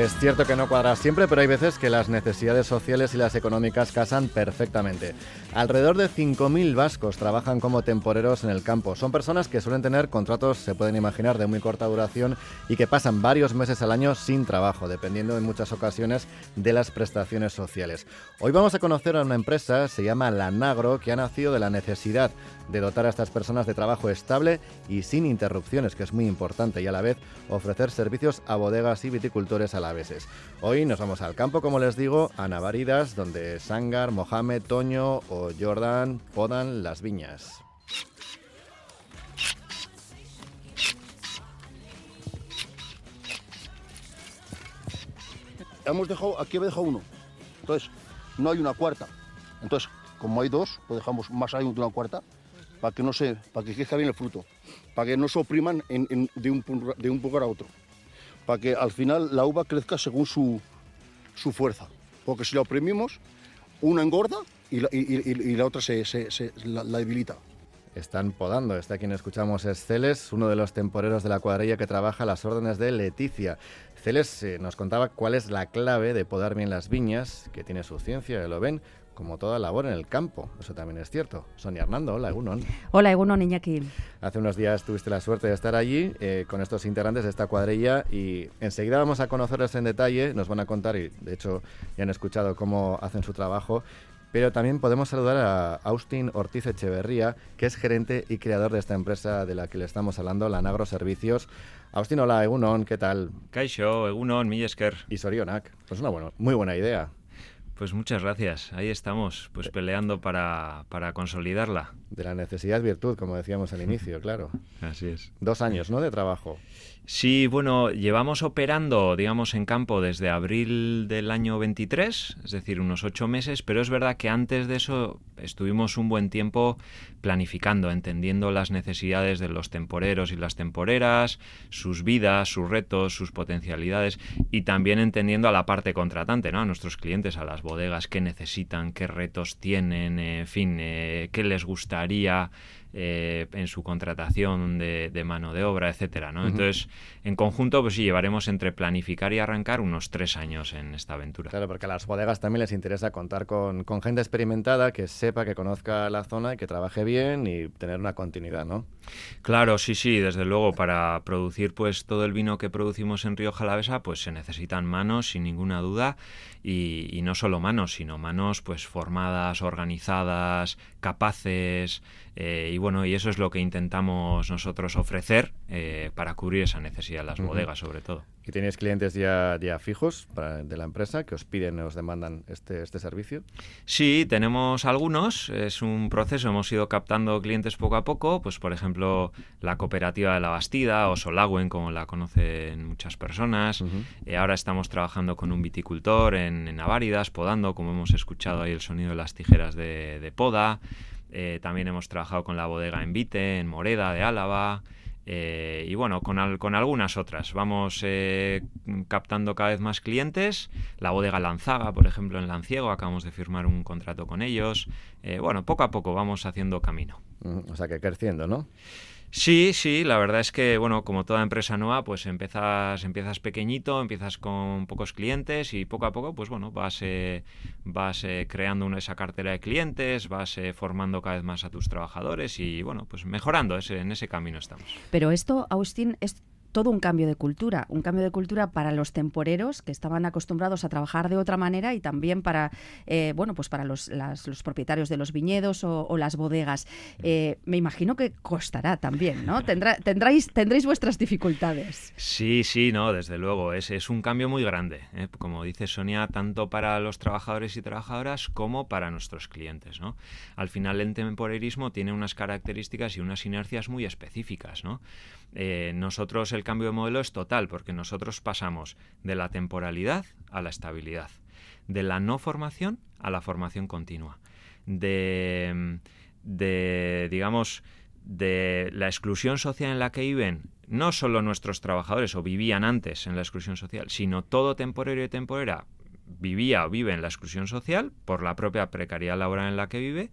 Es cierto que no cuadra siempre, pero hay veces que las necesidades sociales y las económicas casan perfectamente. Alrededor de 5.000 vascos trabajan como temporeros en el campo. Son personas que suelen tener contratos, se pueden imaginar, de muy corta duración y que pasan varios meses al año sin trabajo, dependiendo en muchas ocasiones de las prestaciones sociales. Hoy vamos a conocer a una empresa, se llama La Nagro, que ha nacido de la necesidad de dotar a estas personas de trabajo estable y sin interrupciones, que es muy importante, y a la vez ofrecer servicios a bodegas y viticultores alaveses. Hoy nos vamos al campo, como les digo, a Navaridas, donde Sangar, Mohamed, Toño o Jordan podan las viñas. Hemos dejado, aquí he dejado uno. Entonces, no hay una cuarta. Entonces, como hay dos, pues dejamos más ahí de una cuarta para que no se, para que crezca bien el fruto, para que no se opriman en- de, un, de un lugar a otro, para que al final la uva crezca según su, su fuerza. Porque si la oprimimos, una engorda y la, otra se, se- se- la, debilita. Están podando. Está quien escuchamos es Celes, uno de los temporeros de la cuadrilla que trabaja a las órdenes de Leticia. Celes eh, nos contaba cuál es la clave de podar bien las viñas, que tiene su ciencia, lo ven, como toda labor en el campo. Eso también es cierto. Sonia Hernando, hola, Egunon. Hola, Egunon Iñaki. Hace unos días tuviste la suerte de estar allí eh, con estos integrantes de esta cuadrilla y enseguida vamos a conocerles en detalle, nos van a contar y de hecho ya han escuchado cómo hacen su trabajo, pero también podemos saludar a Austin Ortiz Echeverría, que es gerente y creador de esta empresa de la que le estamos hablando, la Nagro Servicios. Austin, hola, Egunon, ¿qué tal? Kaixo, Egunon, Millesker. Y Sorionak, pues una bueno, muy buena idea. Pues muchas gracias. Ahí estamos, pues peleando para, para consolidarla. De la necesidad virtud, como decíamos al inicio, claro. Así es. Dos años, ¿no?, de trabajo. Sí, bueno, llevamos operando, digamos, en campo desde abril del año 23, es decir, unos ocho meses, pero es verdad que antes de eso estuvimos un buen tiempo planificando, entendiendo las necesidades de los temporeros y las temporeras, sus vidas, sus retos, sus potencialidades y también entendiendo a la parte contratante, ¿no? a nuestros clientes, a las bodegas, qué necesitan, qué retos tienen, en fin, eh, qué les gustaría eh, en su contratación de, de mano de obra, etcétera, ¿no? Entonces, en conjunto, pues sí, llevaremos entre planificar y arrancar unos tres años en esta aventura. Claro, porque a las bodegas también les interesa contar con, con gente experimentada que sepa, que conozca la zona y que trabaje bien y tener una continuidad, ¿no? Claro, sí, sí, desde luego, para producir pues todo el vino que producimos en Río Jalavesa, pues se necesitan manos, sin ninguna duda, y, y no solo manos, sino manos pues formadas, organizadas, capaces, eh, y bueno, y eso es lo que intentamos nosotros ofrecer eh, para cubrir esa necesidad las bodegas, sobre todo. ¿Y tenéis clientes ya, ya fijos para- de la empresa que os piden o os demandan este, este servicio? Sí, tenemos algunos. Es un proceso. Hemos ido captando clientes poco a poco. Pues, por ejemplo, la cooperativa de la Bastida o Solagüen, como la conocen muchas personas. Eh, ahora estamos trabajando con un viticultor en, en Aváridas, podando, como hemos escuchado ahí el sonido de las tijeras de, de poda. Eh, también hemos trabajado con la bodega en Vite, en Moreda, de Álava. eh, y bueno, con, al- con algunas otras. Vamos eh, captando cada vez más clientes. La bodega Lanzaga, por ejemplo, en Lanciego, acabamos de firmar un contrato con ellos. Eh, bueno, poco a poco vamos haciendo camino. O sea, que creciendo, ¿no? Sí, sí, la verdad es que, bueno, como toda empresa nueva, pues empiezas, empiezas pequeñito, empiezas con pocos clientes y poco a poco, pues bueno, vas, eh, vas eh, creando una, esa cartera de clientes, vas eh, formando cada vez más a tus trabajadores y, bueno, pues mejorando, ese, en ese camino estamos. Pero esto, Austin, es todo un cambio de cultura, un cambio de cultura para los temporeros que estaban acostumbrados a trabajar de otra manera y también para, eh, bueno, pues para los, los propietarios de los viñedos o, las bodegas. Eh, me imagino que costará también, ¿no? Tendrá, tendréis vuestras dificultades. Sí, sí, no, desde luego, es, es un cambio muy grande, ¿eh? como dice Sonia, tanto para los trabajadores y trabajadoras como para nuestros clientes, ¿no? Al final el temporerismo tiene unas características y unas inercias muy específicas, ¿no? Eh, nosotros el cambio de modelo es total, porque nosotros pasamos de la temporalidad a la estabilidad, de la no formación a la formación continua, de, de digamos, de la exclusión social en la que viven no solo nuestros trabajadores o vivían antes en la exclusión social, sino todo temporero y temporera vivía o vive en la exclusión social por la propia precariedad laboral en la que vive,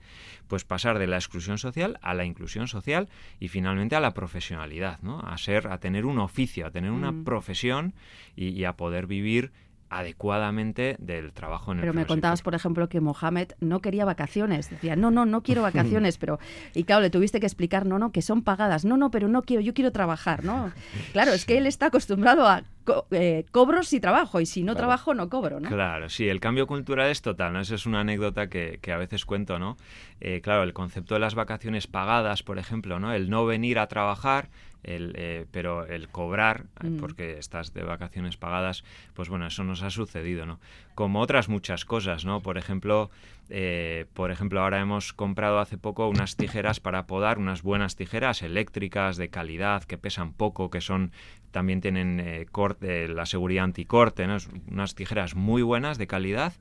pues pasar de la exclusión social a la inclusión social y finalmente a la profesionalidad, ¿no? A ser, a tener un oficio, a tener una Mm. profesión y, y a poder vivir adecuadamente del trabajo en el Pero me contabas, por ejemplo, que Mohamed no quería vacaciones. Decía, no, no, no quiero vacaciones, pero... Y claro, le tuviste que explicar, no, no, que son pagadas. No, no, pero no quiero, yo quiero trabajar, ¿no? Claro, es que él está acostumbrado a co- eh, cobros y trabajo, y si no Claro. trabajo, no cobro, ¿no? Claro, sí, el cambio cultural es total, ¿no? Esa es una anécdota que, que a veces cuento, ¿no? Eh, claro, el concepto de las vacaciones pagadas, por ejemplo, ¿no? El no venir a trabajar, el, eh, pero el cobrar, eh, Mm. porque estás de vacaciones pagadas, pues bueno, eso nos ha sucedido, ¿no? Como otras muchas cosas, ¿no? Por ejemplo, eh, por ejemplo, ahora hemos comprado hace poco unas tijeras para podar, unas buenas tijeras eléctricas de calidad, que pesan poco, que son también tienen eh, corte, la seguridad anticorte, ¿no? Unas tijeras muy buenas de calidad,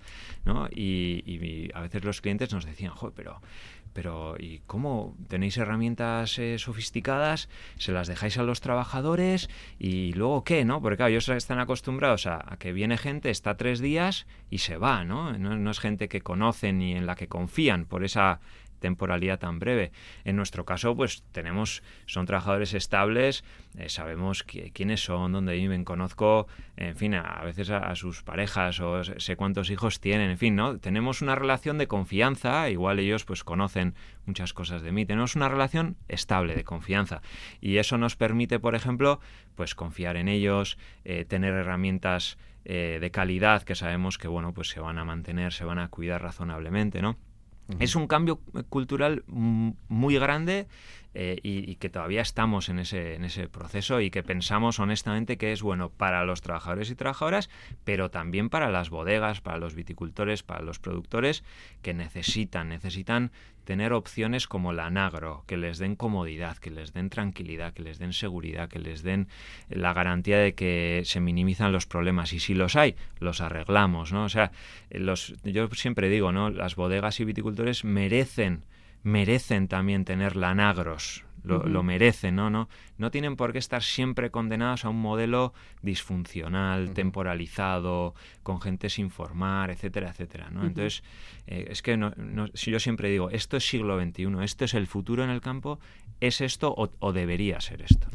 ¿no? Y, y a veces los clientes nos decían, "Joder, pero pero ¿y cómo tenéis herramientas eh, sofisticadas? ¿Se las dejáis a los trabajadores? ¿Y luego qué, no? Porque claro, ellos están acostumbrados a, que viene gente, está tres días y se va, ¿no? ¿no? es gente que conocen ni en la que confían por esa temporalidad tan breve. En nuestro caso, pues tenemos, son trabajadores estables, eh, sabemos qui- quiénes son, dónde viven, conozco, en fin, a, veces a, sus parejas o sé- sé cuántos hijos tienen, en fin, ¿no? Tenemos una relación de confianza, igual ellos pues conocen muchas cosas de mí, tenemos una relación estable de confianza y eso nos permite, por ejemplo, pues confiar en ellos, eh, tener herramientas eh, de calidad que sabemos que, bueno, pues se van a mantener, se van a cuidar razonablemente, ¿no? Es un cambio cultural mm, muy grande eh, y, y que todavía estamos en ese, en ese proceso y que pensamos honestamente que es bueno para los trabajadores y trabajadoras, pero también para las bodegas, para los viticultores, para los productores que necesitan, necesitan tener opciones como la Nagro, que les den comodidad, que les den tranquilidad, que les den seguridad, que les den la garantía de que se minimizan los problemas y si los hay, los arreglamos, ¿no? O sea, los, yo siempre digo, ¿no? Las bodegas y viticultores merecen merecen también tener lanagros, lo, merecen, ¿no? ¿no? No tienen por qué estar siempre condenados a un modelo disfuncional, temporalizado, con gente sin formar, etcétera, etcétera, ¿no? Entonces, eh, es que no, no- si yo siempre digo, esto es siglo XXI, esto es el futuro en el campo, es esto o, o debería ser esto.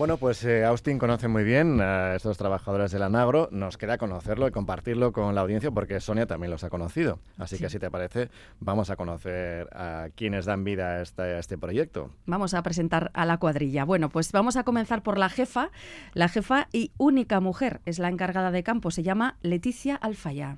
Bueno, pues eh, Austin conoce muy bien a estos trabajadores del Anagro. Nos queda conocerlo y compartirlo con la audiencia porque Sonia también los ha conocido. Así que, si te parece, vamos a conocer a quienes dan vida a este, a este proyecto. Vamos a presentar a la cuadrilla. Bueno, pues vamos a comenzar por la jefa. La jefa y única mujer es la encargada de campo. Se llama Leticia Alfaya.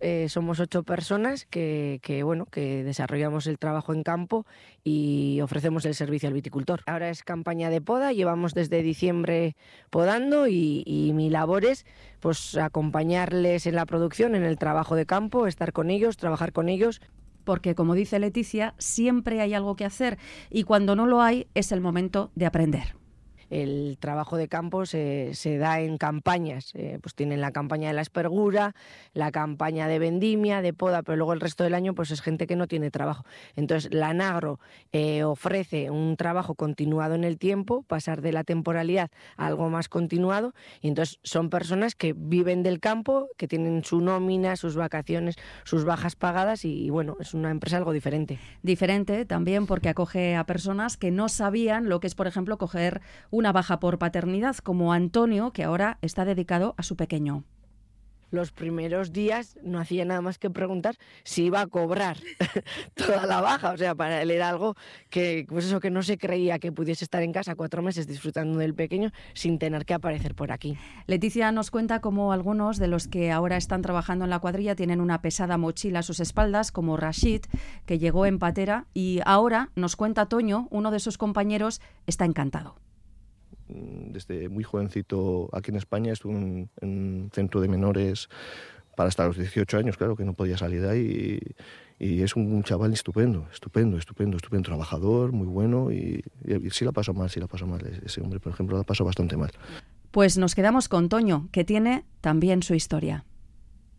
Eh, somos ocho personas que, bueno, que desarrollamos el trabajo en campo y ofrecemos el servicio al viticultor. Ahora es campaña de poda, llevamos desde diciembre podando y, y mi labor es pues, acompañarles en la producción, en el trabajo de campo, estar con ellos, trabajar con ellos. Porque, como dice Leticia, siempre hay algo que hacer y cuando no lo hay es el momento de aprender. El trabajo de campo se, se da en campañas, eh, pues tienen la campaña de la espergura, la campaña de vendimia, de poda, pero luego el resto del año pues es gente que no tiene trabajo. Entonces la Nagro eh, ofrece un trabajo continuado en el tiempo, pasar de la temporalidad a algo más continuado, y entonces son personas que viven del campo, que tienen su nómina, sus vacaciones, sus bajas pagadas y, y bueno, es una empresa algo diferente. Diferente también porque acoge a personas que no sabían lo que es, por ejemplo, coger una baja por paternidad, como Antonio, que ahora está dedicado a su pequeño. los primeros días no hacía nada más que preguntar si iba a cobrar toda la baja. O sea, para él era algo que, pues eso, que no se creía que pudiese estar en casa cuatro meses disfrutando del pequeño sin tener que aparecer por aquí. Leticia nos cuenta cómo algunos de los que ahora están trabajando en la cuadrilla tienen una pesada mochila a sus espaldas, como Rashid, que llegó en patera, y ahora nos cuenta Toño, uno de sus compañeros, está encantado. Mm, desde muy jovencito aquí en España estuve en, en un centro de menores para hasta los 18 años, claro que no podía salir de ahí. Y, y es un chaval estupendo, estupendo, estupendo, estupendo, trabajador, muy bueno. Y, y sí la pasó mal, sí la pasó mal. Ese hombre, por ejemplo, la pasó bastante mal. Pues nos quedamos con Toño, que tiene también su historia.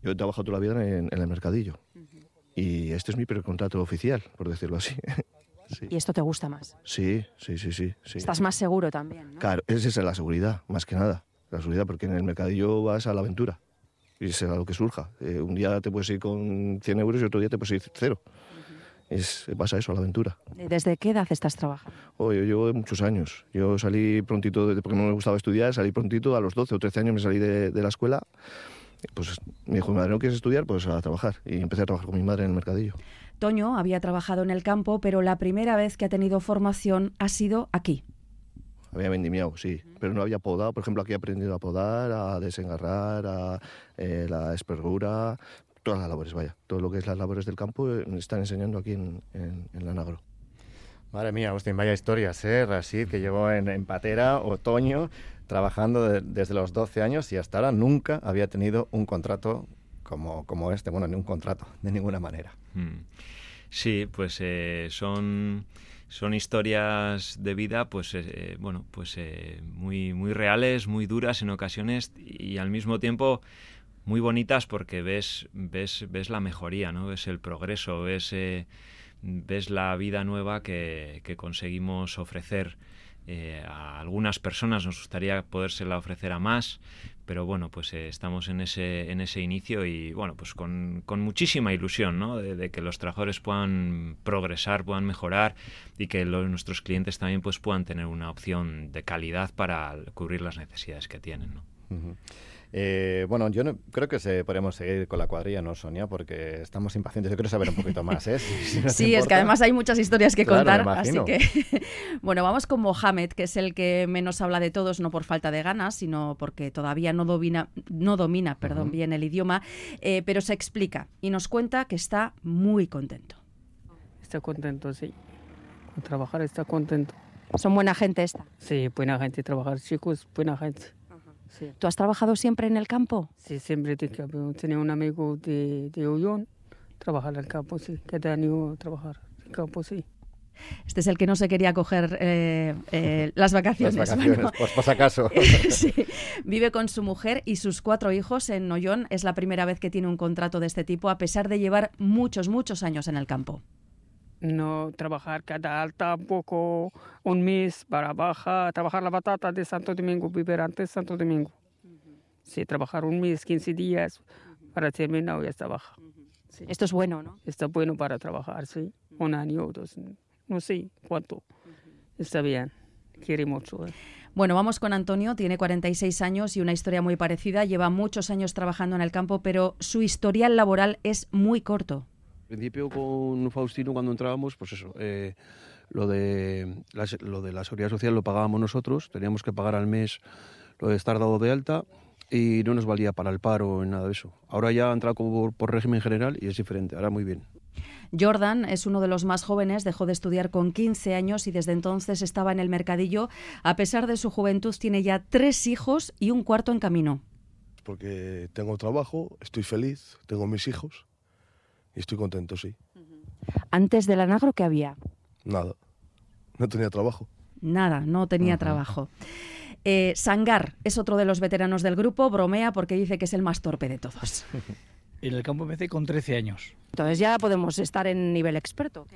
Yo he trabajado toda la vida en, en el mercadillo. Y este es mi precontrato oficial, por decirlo así. Sí. Y esto te gusta más. sí, sí, sí, sí, sí. Estás más seguro también, ¿no? Claro, esa es la seguridad, más que nada. La seguridad, porque en el mercadillo vas a la aventura. y será lo que surja. Eh, un día te puedes ir con 100 euros y otro día te puedes ir cero. Es, pasa eso, la aventura. ¿Desde qué edad estás trabajando? Oh, yo llevo muchos años. Yo salí prontito, porque no me gustaba estudiar, salí prontito, a los 12 o 13 años me salí de, de la escuela. Pues me dijo, mi madre, ¿no quieres estudiar? Pues a trabajar. Y empecé a trabajar con mi madre en el mercadillo. Toño había trabajado en el campo, pero la primera vez que ha tenido formación ha sido aquí. Había vendimiado, sí, pero no había podado. Por ejemplo, aquí he aprendido a podar, a desengarrar, a eh, la espergura, todas las labores, vaya. Todo lo que es las labores del campo eh, me están enseñando aquí en, en, la Nagro. Madre mía, Agustín, vaya historias, ¿eh? Rashid, que llevó en, Patera, otoño, trabajando desde los 12 años y hasta ahora nunca había tenido un contrato como, como este. Bueno, ni un contrato, de ninguna manera. Mm. Sí, pues eh, son son historias de vida pues eh, bueno pues eh, muy muy reales muy duras en ocasiones y al mismo tiempo muy bonitas porque ves ves ves la mejoría no ves el progreso ves ves la vida nueva que, que conseguimos ofrecer eh, a algunas personas nos gustaría podérsela ofrecer a más, pero bueno, pues eh, estamos en ese, en ese inicio y bueno, pues con, muchísima ilusión, ¿no? De, que los trabajadores puedan progresar, puedan mejorar y que nuestros clientes también pues puedan tener una opción de calidad para cubrir las necesidades que tienen, ¿no? Eh, bueno, yo no, creo que se, podemos seguir con la cuadrilla, ¿no, Sonia? Porque estamos impacientes. Yo quiero saber un poquito más, ¿eh? sí, es que además hay muchas historias que contar. Así que, bueno, vamos con Mohamed, que es el que menos habla de todos, no por falta de ganas, sino porque todavía no domina, no domina perdón, bien el idioma, eh, pero se explica y nos cuenta que está muy contento. Está contento, sí. Con trabajar está contento. ¿Son buena gente esta? Sí, buena gente, trabajar chicos, buena gente. ¿Tú has trabajado siempre en el campo? Sí, siempre tenía un amigo de, de Ullón, trabajar en el campo, sí, cada año trabajar en el campo, sí. Este es el que no se quería coger eh, eh, las vacaciones. Las vacaciones, pues por acaso. sí. Vive con su mujer y sus cuatro hijos en Noyón. Es la primera vez que tiene un contrato de este tipo, a pesar de llevar muchos, muchos años en el campo. No trabajar cada alta, poco, un mes para baja, trabajar la batata de Santo Domingo, vivir antes Santo Domingo. Sí, trabajar un mes, 15 días para terminar y está baja. Esto es bueno, ¿no? Está bueno para trabajar, sí. Un año o dos, no sé cuánto. Está bien, quiere mucho. ¿eh? Bueno, vamos con Antonio, tiene 46 años y una historia muy parecida. Lleva muchos años trabajando en el campo, pero su historial laboral es muy corto. Al principio con Faustino cuando entrábamos, pues eso, eh, lo, de la, lo de la seguridad social lo pagábamos nosotros, teníamos que pagar al mes lo de estar dado de alta y no nos valía para el paro ni nada de eso. Ahora ya ha entrado por, por régimen general y es diferente, ahora muy bien. Jordan es uno de los más jóvenes, dejó de estudiar con 15 años y desde entonces estaba en el mercadillo. A pesar de su juventud, tiene ya tres hijos y un cuarto en camino. Porque tengo trabajo, estoy feliz, tengo mis hijos y estoy contento, sí. ¿Antes del anagro qué había? Nada. No tenía trabajo. Nada, no tenía trabajo. Eh, Sangar es otro de los veteranos del grupo, bromea porque dice que es el más torpe de todos. en el campo empecé con 13 años. Entonces ya podemos estar en nivel experto.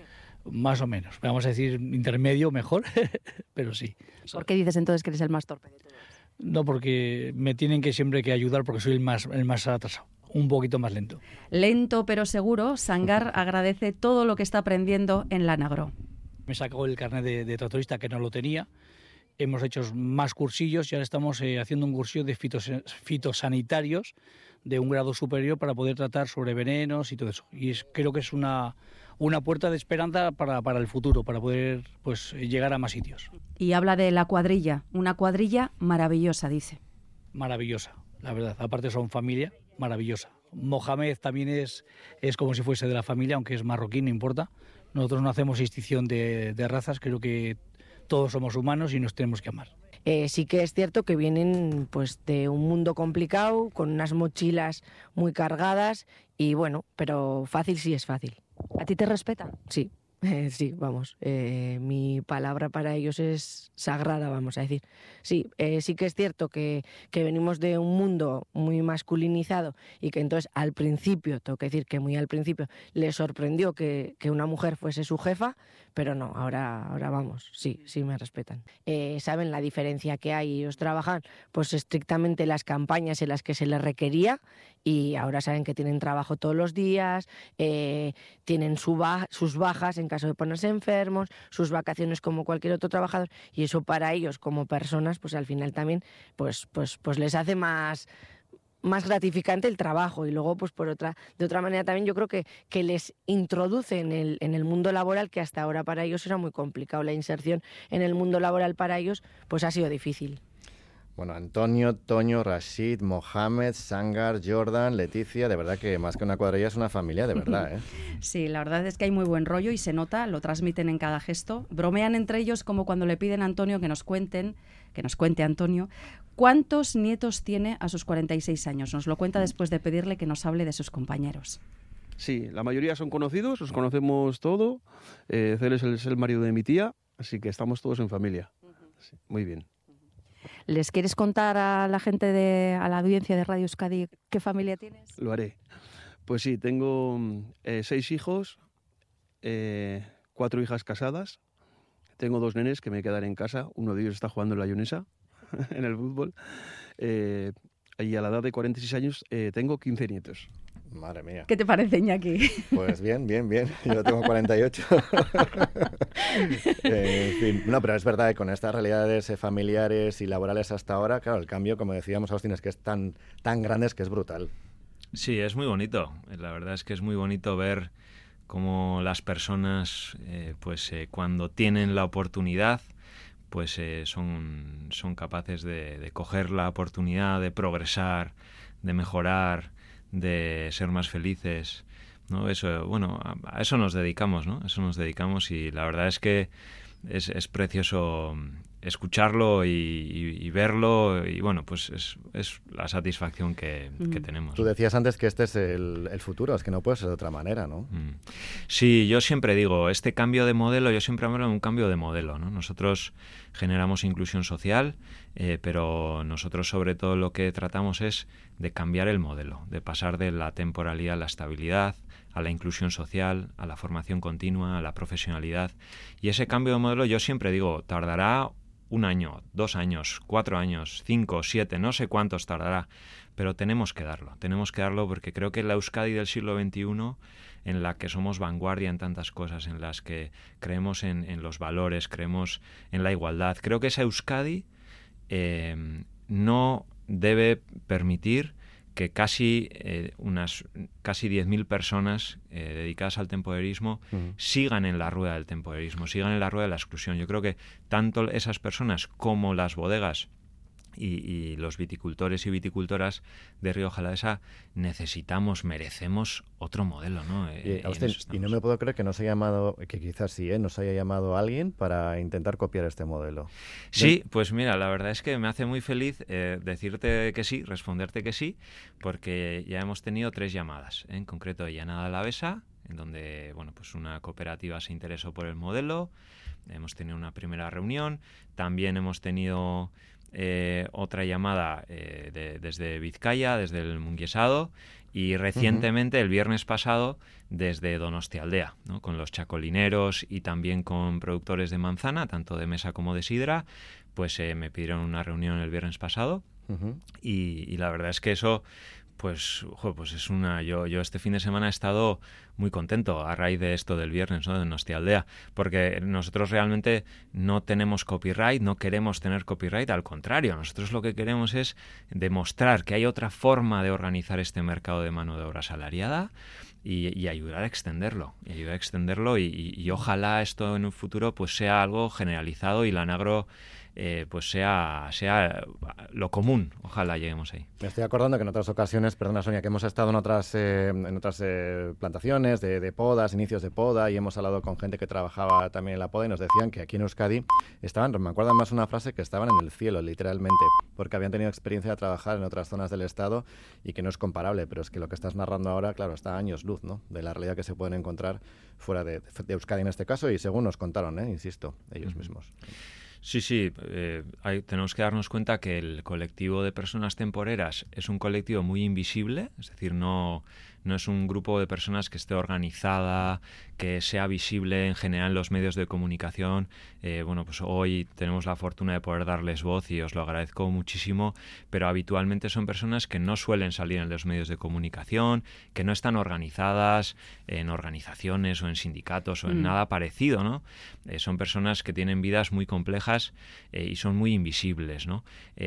Más o menos. Vamos a decir intermedio, mejor, pero sí. ¿Por qué dices entonces que eres el más torpe de todos? No, porque me tienen que siempre que ayudar porque soy el más, el más atrasado un poquito más lento. Lento pero seguro, Sangar agradece todo lo que está aprendiendo en Lanagro. Me sacó el carnet de, de tractorista que no lo tenía. Hemos hecho más cursillos y ahora estamos eh, haciendo un cursillo de fitosanitarios de un grado superior para poder tratar sobre venenos y todo eso. Y creo que es una, una puerta de esperanza para, para, el futuro, para poder pues, llegar a más sitios. Y habla de la cuadrilla, una cuadrilla maravillosa, dice. Maravillosa, la verdad. Aparte son familia, maravillosa. Mohamed también es, es como si fuese de la familia, aunque es marroquí, no importa. Nosotros no hacemos distinción de, razas, creo que todos somos humanos y nos tenemos que amar. Eh, sí que es cierto que vienen pues de un mundo complicado, con unas mochilas muy cargadas y bueno, pero fácil sí es fácil. ¿A ti te respetan? Sí, Eh, sí, vamos, eh, mi palabra para ellos es sagrada, vamos a decir. Sí, eh, sí que es cierto que, que, venimos de un mundo muy masculinizado y que entonces al principio, tengo que decir que muy al principio, les sorprendió que, que una mujer fuese su jefa, pero no, ahora, ahora vamos, sí, sí me respetan. Saben la diferencia que hay, ellos trabajan pues estrictamente las campañas en las que se les requería y ahora saben que tienen trabajo todos los días, tienen su sus bajas en caso de ponerse enfermos, sus vacaciones como cualquier otro trabajador y eso para ellos como personas pues al final también pues pues pues les hace más más gratificante el trabajo y luego pues por otra de otra manera también yo creo que, que les introduce en el, en el mundo laboral que hasta ahora para ellos era muy complicado la inserción en el mundo laboral para ellos pues ha sido difícil. Bueno, Antonio, Toño, Rashid, Mohamed, Sangar, Jordan, Leticia, de verdad que más que una cuadrilla es una familia, de verdad. ¿eh? Sí, la verdad es que hay muy buen rollo y se nota, lo transmiten en cada gesto. Bromean entre ellos como cuando le piden a Antonio que nos cuenten, que nos cuente Antonio, cuántos nietos tiene a sus 46 años. Nos lo cuenta después de pedirle que nos hable de sus compañeros. Sí, la mayoría son conocidos, los conocemos todo. Eh, es el, es el marido de mi tía, así que estamos todos en familia. muy bien. ¿Les quieres contar a la gente, de, a la audiencia de Radio Euskadi qué familia tienes? Lo haré. Pues sí, tengo eh, seis hijos, eh, cuatro hijas casadas, tengo dos nenes que me quedaré en casa, uno de ellos está jugando en la Ionesa, en el fútbol, eh, y a la edad de 46 años tengo 15 nietos. Madre mía. ¿Qué te parece, Iñaki? Pues bien, bien, bien. Yo tengo 48. en fin. No, pero es verdad que con estas realidades eh, familiares y laborales hasta ahora, claro, el cambio, como decíamos, Austin, es que es tan, tan grande es que es brutal. Sí, es muy bonito. La verdad es que es muy bonito ver cómo las personas, eh, pues eh, cuando tienen la oportunidad, pues son, son capaces de, de coger la oportunidad de progresar, de mejorar, de ser más felices, ¿no? Eso, bueno, a, eso nos dedicamos, ¿no? eso nos dedicamos y la verdad es que es, es precioso escucharlo y, verlo y bueno, pues es, es la satisfacción que, que, mm. tenemos. Tú decías antes que este es el, el, futuro, es que no puede ser de otra manera, ¿no? Mm. Sí, yo siempre digo, este cambio de modelo, yo siempre hablo de un cambio de modelo, ¿no? Nosotros generamos inclusión social, eh, pero nosotros sobre todo lo que tratamos es de cambiar el modelo, de pasar de la temporalidad a la estabilidad, a la inclusión social, a la formación continua, a la profesionalidad. Y ese cambio de modelo yo siempre digo, tardará un año, dos años, cuatro años, cinco, siete, no sé cuántos tardará, pero tenemos que darlo, tenemos que darlo porque creo que la Euskadi del siglo XXI, en la que somos vanguardia en tantas cosas, en las que creemos en, los valores, creemos en la igualdad, creo que esa Euskadi eh, no debe permitir que casi eh, unas casi 10.000 personas eh, dedicadas al temporerismo sigan en la rueda del temporerismo, sigan en la rueda de la exclusión. Yo creo que tanto esas personas como las bodegas y, los viticultores y viticultoras de Río Jalavesa necesitamos, merecemos otro modelo, ¿no? Eh, y, no me puedo creer que nos haya llamado, que quizás sí, ¿eh? nos haya llamado alguien para intentar copiar este modelo. Sí, pues mira, la verdad es que me hace muy feliz eh, decirte que sí, responderte que sí, porque ya hemos tenido tres llamadas, en concreto de Llanada Alavesa, en donde, bueno, pues una cooperativa se interesó por el modelo, hemos tenido una primera reunión, también hemos tenido eh, otra llamada eh, desde Vizcaya, desde el Munguesado, y recientemente, el viernes pasado, desde Donostialdea, ¿no? con los chacolineros y también con productores de manzana, tanto de mesa como de sidra, pues eh, me pidieron una reunión el viernes pasado y, la verdad es que eso pues, pues es una. Yo, yo este fin de semana he estado muy contento a raíz de esto del viernes, ¿no? De Nostialdea, porque nosotros realmente no tenemos copyright, no queremos tener copyright, al contrario, nosotros lo que queremos es demostrar que hay otra forma de organizar este mercado de mano de obra salariada y, ayudar a extenderlo, y ayudar a extenderlo y, ojalá esto en un futuro pues sea algo generalizado y la Nagro eh, pues sea, sea lo común. Ojalá lleguemos ahí. Me estoy acordando que en otras ocasiones, perdona Sonia, que hemos estado en otras, eh, en otras plantaciones de, de, podas, inicios de poda, y hemos hablado con gente que trabajaba también en la poda y nos decían que aquí en Euskadi estaban, me acuerdo más una frase, que estaban en el cielo, literalmente, porque habían tenido experiencia de trabajar en otras zonas del Estado y que no es comparable, pero es que lo que estás narrando ahora, claro, está a años luz, ¿no? De la realidad que se pueden encontrar fuera de, Euskadi en este caso y según nos contaron, ¿eh? insisto, ellos mismos. Sí, sí, eh, tenemos que darnos cuenta que el colectivo de personas temporeras es un colectivo muy invisible, es decir, no, no es un grupo de personas que esté organizada, que sea visible en general en los medios de comunicación. Eh, bueno, pues hoy tenemos la fortuna de poder darles voz y os lo agradezco muchísimo, pero habitualmente son personas que no suelen salir en los medios de comunicación, que no están organizadas en organizaciones o en sindicatos o en mm. nada parecido, ¿no? Eh, son personas que tienen vidas muy complejas eh, y son muy invisibles, ¿no?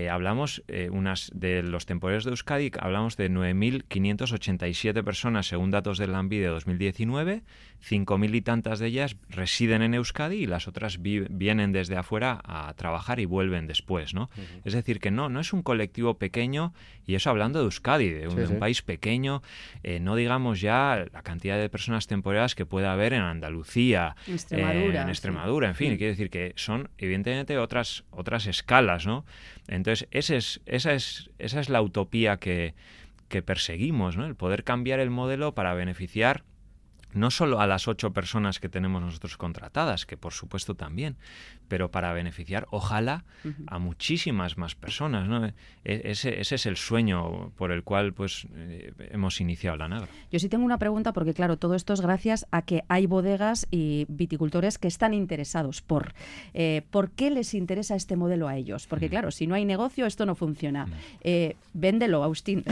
hablamos unas de los temporeros de Euskadi, hablamos de 9.587 personas según datos del ANVI de 2019, 5.000 y tantas de ellas residen en Euskadi y las otras vienen desde afuera a trabajar y vuelven después, ¿no? Es decir, que no, no es un colectivo pequeño, y eso hablando de Euskadi, de un, país pequeño, eh, no digamos ya la cantidad de personas temporeras que puede haber en Andalucía, Extremadura, en Extremadura, en fin, quiere decir que son evidentemente otras, otras escalas, ¿no? Entonces, ese es, esa, es, esa es la utopía que, que perseguimos, ¿no? El poder cambiar el modelo para beneficiar no solo a las ocho personas que tenemos nosotros contratadas, que por supuesto también, pero para beneficiar, ojalá, a muchísimas más personas. ¿no? E, ese, ese, es el sueño por el cual pues eh, hemos iniciado la Nagra. Yo sí tengo una pregunta, porque claro, todo esto es gracias a que hay bodegas y viticultores que están interesados por. Eh, ¿Por qué les interesa este modelo a ellos? Porque claro, si no hay negocio, esto no funciona. Eh, véndelo, Austin.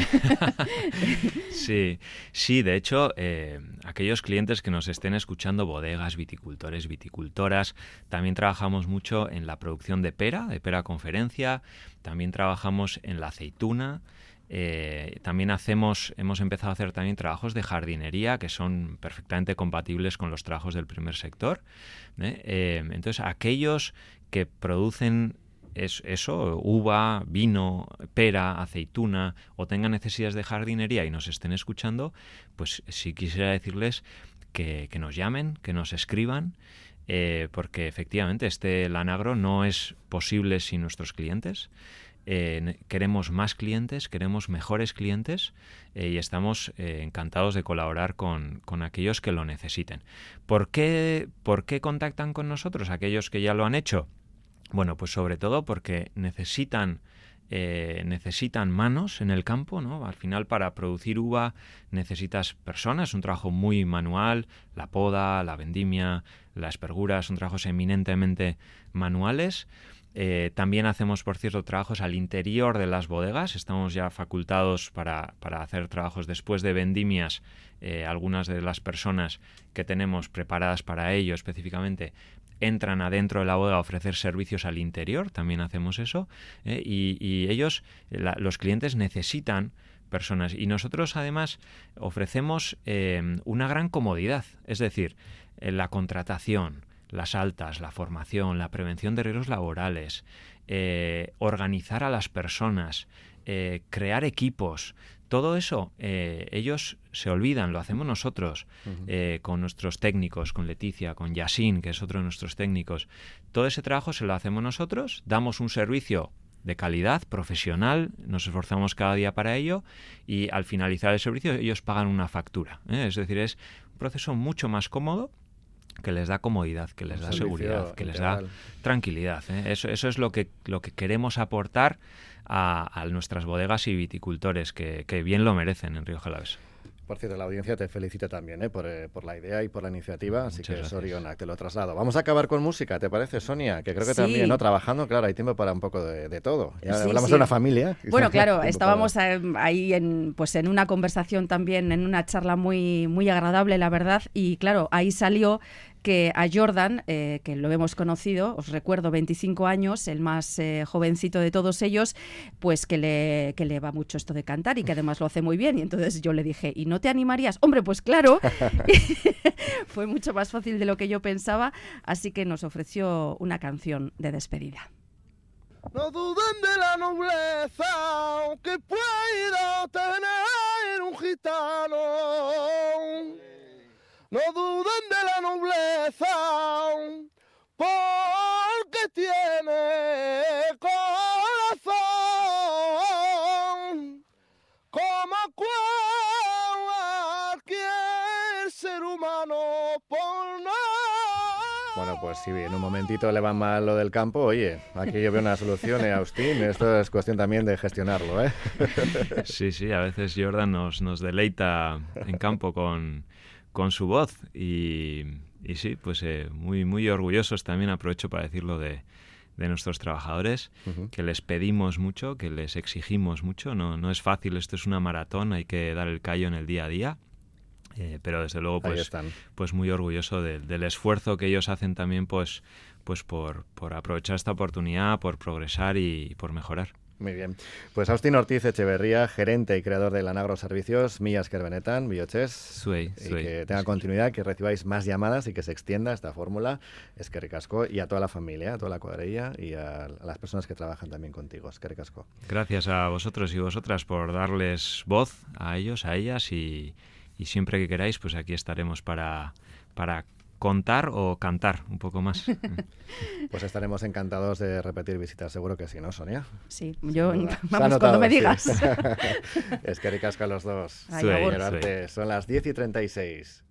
sí, sí, de hecho, aquellos clientes que nos estén escuchando, bodegas, viticultores, viticultoras, también trabajamos mucho en la producción de pera, de pera conferencia, también trabajamos en la aceituna, eh, también hacemos, hemos empezado a hacer también trabajos de jardinería que son perfectamente compatibles con los trabajos del primer sector. ¿eh? Eh, entonces, aquellos que producen eso, uva, vino, pera, aceituna, o tengan necesidades de jardinería y nos estén escuchando, pues sí quisiera decirles que, que nos llamen, que nos escriban eh, porque efectivamente este Lanagro no es posible sin nuestros clientes. Eh, queremos más clientes, queremos mejores clientes eh, y estamos encantados de colaborar con, aquellos que lo necesiten. ¿Por qué, ¿Por qué contactan con nosotros aquellos que ya lo han hecho? Bueno, pues sobre todo porque necesitan necesitan manos en el campo, ¿no? Al final para producir uva necesitas personas, un trabajo muy manual, la poda, la vendimia, la espergura, son trabajos eminentemente manuales. Eh, también hacemos, por cierto, trabajos al interior de las bodegas. Estamos ya facultados para, hacer trabajos después de vendimias. Eh, algunas de las personas que tenemos preparadas para ello específicamente entran adentro de la bodega a ofrecer servicios al interior. También hacemos eso. Eh, y, ellos, los clientes, necesitan personas. Y nosotros, además, ofrecemos una gran comodidad. Es decir, la contratación, las altas, la formación, la prevención de riesgos laborales, eh, organizar a las personas, eh, crear equipos, todo eso eh, ellos se olvidan, lo hacemos nosotros con nuestros técnicos, con Leticia, con Yasin, que es otro de nuestros técnicos. Todo ese trabajo se lo hacemos nosotros, damos un servicio de calidad, profesional, nos esforzamos cada día para ello y al finalizar el servicio ellos pagan una factura. Es decir, es un proceso mucho más cómodo que les da comodidad, que les da seguridad, que les da tranquilidad. ¿eh? Eso, eso es lo que, lo que queremos aportar a, nuestras bodegas y viticultores, que, que, bien lo merecen en Río Jalavés. Por cierto, la audiencia te felicita también ¿eh? por, eh, por, la idea y por la iniciativa, así que Soriona, te lo traslado. Vamos a acabar con música, ¿te parece, Sonia? Que creo que también, ¿no? Trabajando, claro, hay tiempo para un poco de, todo. Ya hablamos de una familia. Bueno, claro, estábamos ahí en, pues en una conversación también, en una charla muy, muy agradable, la verdad, y claro, ahí salió que a Jordan, eh, que lo hemos conocido, os recuerdo, 25 años, el más eh, jovencito de todos ellos, pues que le, que le va mucho esto de cantar y que además lo hace muy bien. Y entonces yo le dije, ¿y no te animarías? Hombre, pues claro, fue mucho más fácil de lo que yo pensaba, así que nos ofreció una canción de despedida. No duden de la nobleza que pueda tener un gitano. No duden de la nobleza porque tiene corazón como cualquier ser humano por no Bueno, pues si en un momentito le va mal lo del campo, oye, aquí yo veo una solución, eh, Austin. Esto es cuestión también de gestionarlo, ¿eh? Sí, sí, a veces Jordan nos, nos deleita en campo con, con su voz y, y sí, pues eh, muy, muy orgullosos también, aprovecho para decirlo de, de nuestros trabajadores, que les pedimos mucho, que les exigimos mucho. No, no es fácil, esto es una maratón, hay que dar el callo en el día a día. Eh, pero desde luego pues, están. pues muy orgulloso de- del esfuerzo que ellos hacen también pues, pues por, por aprovechar esta oportunidad, por progresar y por mejorar. Muy bien. Pues Austin Ortiz Echeverría, gerente y creador de Lanagro Servicios, Millas Kerbenetan, Bioches. Zuei, Y zuei. que tenga continuidad, que recibáis más llamadas y que se extienda esta fórmula. Es que ricasco. Y a toda la familia, a toda la cuadrilla y a, a las personas que trabajan también contigo. Es que. Gracias a vosotros y vosotras por darles voz a ellos, a ellas y, y siempre que queráis, pues aquí estaremos para, para contar o cantar un poco más. Pues estaremos encantados de repetir visitas, seguro que sí, ¿no, Sonia? Sí, yo, vamos, notado, cuando me sí. digas. es que ricasco a los dos. Ay. Arte, son las 10 y 36.